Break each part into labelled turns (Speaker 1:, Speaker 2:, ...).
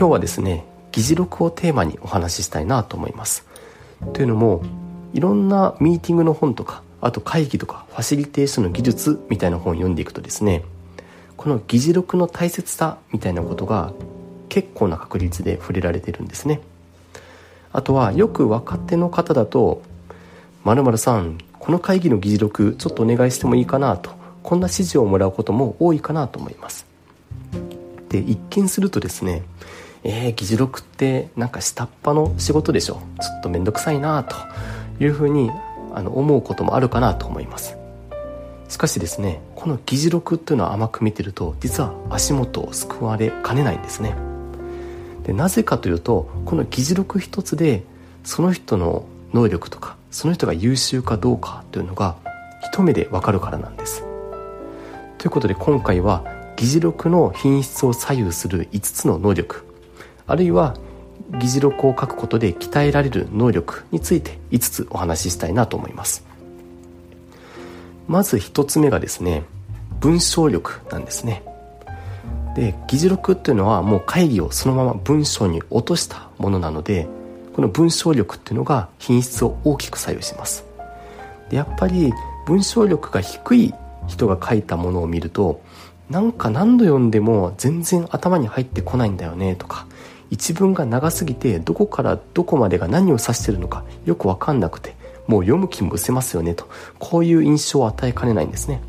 Speaker 1: 今日はですね議事録をテーマにお話ししたいなと思います。というのもいろんなミーティングの本とかあと会議とかファシリテーションの技術みたいな本を読んでいくとですねこの議事録の大切さみたいなことが結構な確率で触れられてるんですね。あとはよく若手の方だと「まるさんこの会議の議事録ちょっとお願いしてもいいかな」とこんな指示をもらうことも多いかなと思います。で一見するとですねえー、議事録ってなんか下っ端の仕事でしょ。ちょっと面倒くさいなというふうにあの思うこともあるかなと思います。しかしですねこの議事録っていうのは甘く見てると実は足元を救われかねないんですね。でなぜかというとこの議事録一つでその人の能力とかその人が優秀かどうかというのが一目でわかるからなんです。ということで今回は議事録の品質を左右する5つの能力あるいは議事録を書くことで鍛えられる能力について5つお話ししたいなと思います。まず1つ目がですね文章力なんですね。で議事録っていうのはもう会議をそのまま文章に落としたものなのでこの文章力っていうのが品質を大きく左右します。でやっぱり文章力が低い人が書いたものを見るとなんか何度読んでも全然頭に入ってこないんだよねとか一文が長すぎてどこからどこまでが何を指してるのかよく分かんなくてもう読む気も失せますよねとこういう印象を与えかねないんですね。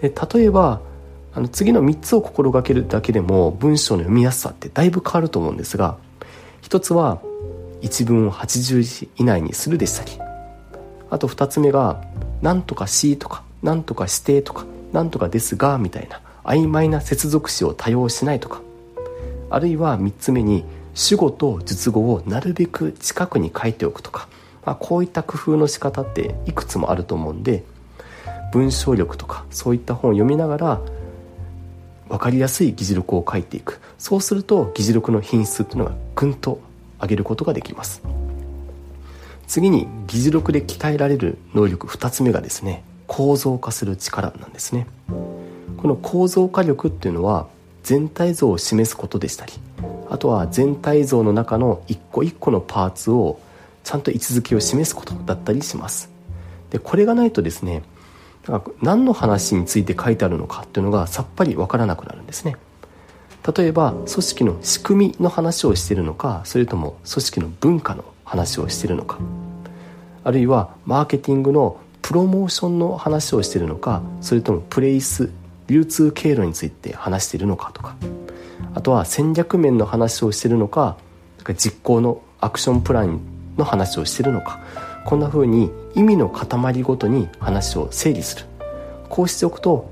Speaker 1: で例えばあの次の3つを心がけるだけでも文章の読みやすさってだいぶ変わると思うんですが一つは一文を80字以内にするでしたりあと2つ目が「なんとかし」とか「なんとかして」とか「なんとかですが」みたいな曖昧な接続詞を多用しないとかあるいは3つ目に主語と述語をなるべく近くに書いておくとか、まあ、こういった工夫の仕方っていくつもあると思うんで文章力とかそういった本を読みながら分かりやすい議事録を書いていく。そうすると議事録の品質っていうのがぐんと上げることができます。次に議事録で鍛えられる能力2つ目がですね構造化する力なんですね。この構造化力っていうのは全体像を示すことでしたりあとは全体像の中の一個一個のパーツをちゃんと位置づけを示すことだったりします。でこれがないとですねなんか何の話について書いてあるのかっていうのがさっぱりわからなくなるんですね。例えば組織の仕組みの話をしているのかそれとも組織の文化の話をしているのか。あるいはマーケティングのプロモーションの話をしているのかそれともプレイス流通経路について話しているのかとかあとは戦略面の話をしているのか実行のアクションプランの話をしているのかこんな風に意味の塊ごとに話を整理する。こうしておくと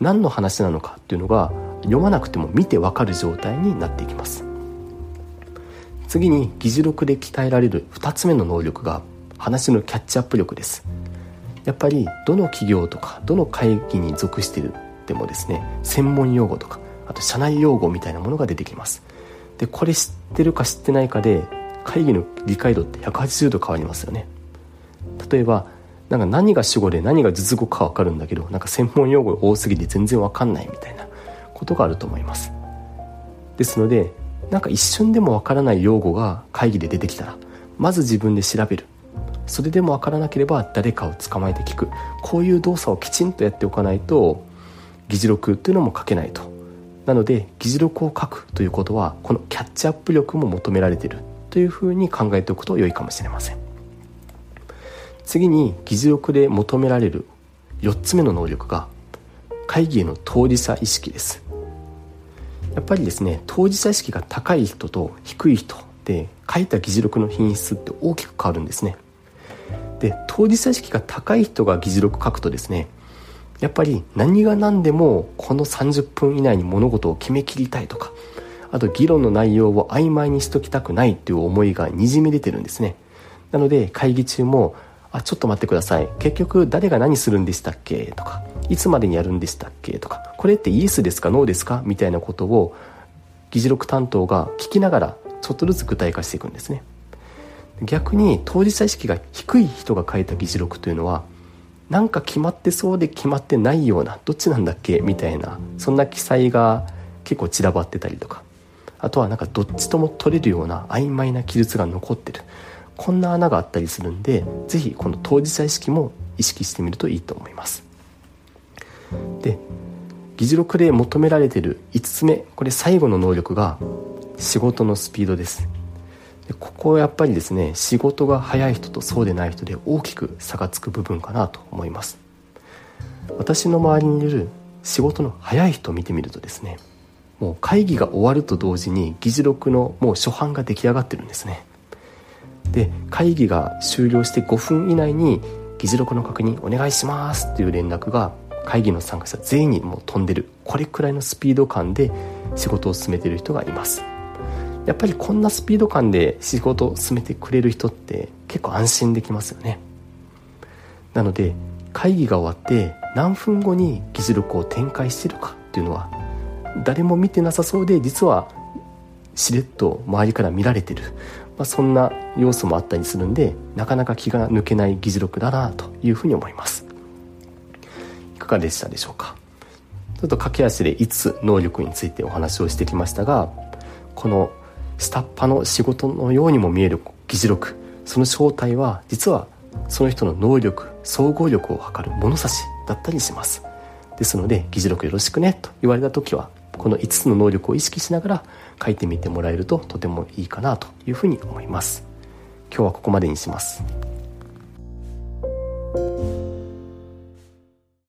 Speaker 1: 何の話なのかっていうのが読まなくても見てわかる状態になっていきます。次に議事録で鍛えられる2つ目の能力が話のキャッチアップ力です。やっぱりどの企業とかどの会議に属しているってもですね専門用語とかあと社内用語みたいなものが出てきます。でこれ知ってるか知ってないかで会議の理解度って180度変わりますよね。例えばなんか何が主語で何が述語か分かるんだけどなんか専門用語多すぎて全然分かんないみたいなことがあると思います。ですのでなんか一瞬でも分からない用語が会議で出てきたらまず自分で調べる。それでも分からなければ誰かを捕まえて聞く。こういう動作をきちんとやっておかないと議事録っていうのも書けないと。なので議事録を書くということはこのキャッチアップ力も求められているというふうに考えておくと良いかもしれません。次に議事録で求められる4つ目の能力が会議への当事者意識です。やっぱりですね当事者意識が高い人と低い人で書いた議事録の品質って大きく変わるんですね。で当事者意識が高い人が議事録書くとですねやっぱり何が何でもこの30分以内に物事を決めきりたいとかあと議論の内容を曖昧にしときたくないっていう思いがにじみ出てるんですねなので会議中も「あちょっと待ってください結局誰が何するんでしたっけ?」とか「いつまでにやるんでしたっけ?」とか「これってイエスですかノーですか?」みたいなことを議事録担当が聞きながらちょっとずつ具体化していくんですね逆に当事者意識が低い人が書いた議事録というのはなんか決まってそうで決まってないようなどっちなんだっけみたいなそんな記載が結構散らばってたりとか。あとはなんかどっちとも取れるような曖昧な記述が残ってる。こんな穴があったりするんで是非この当事者意識も意識してみるといいと思います。で議事録で求められてる5つ目これ最後の能力が仕事のスピードです。ここはやっぱりですね仕事が早い人とそうでない人で大きく差がつく部分かなと思います。私の周りにいる仕事の早い人を見てみるとですねもう会議が終わると同時に議事録のもう初版が出来上がってるんですね。で会議が終了して5分以内に議事録の確認お願いしますっていう連絡が会議の参加者全員にもう飛んでる。これくらいのスピード感で仕事を進めてる人がいます。やっぱりこんなスピード感で仕事を進めてくれる人って結構安心できますよね。なので会議が終わって何分後に議事録を展開してるかっていうのは誰も見てなさそうで実はしれっと周りから見られてる、まあ、そんな要素もあったりするんでなかなか気が抜けない議事録だなというふうに思います。いかがでしたでしょうか？ちょっと駆け足で5つ能力についてお話をしてきましたがこの下っ端の仕事のようにも見える議事録。その正体は実はその人の能力総合力を測る物差しだったりします。ですので議事録よろしくねと言われた時はこの5つの能力を意識しながら書いてみてもらえるととてもいいかなというふうに思います。今日はここまでにします。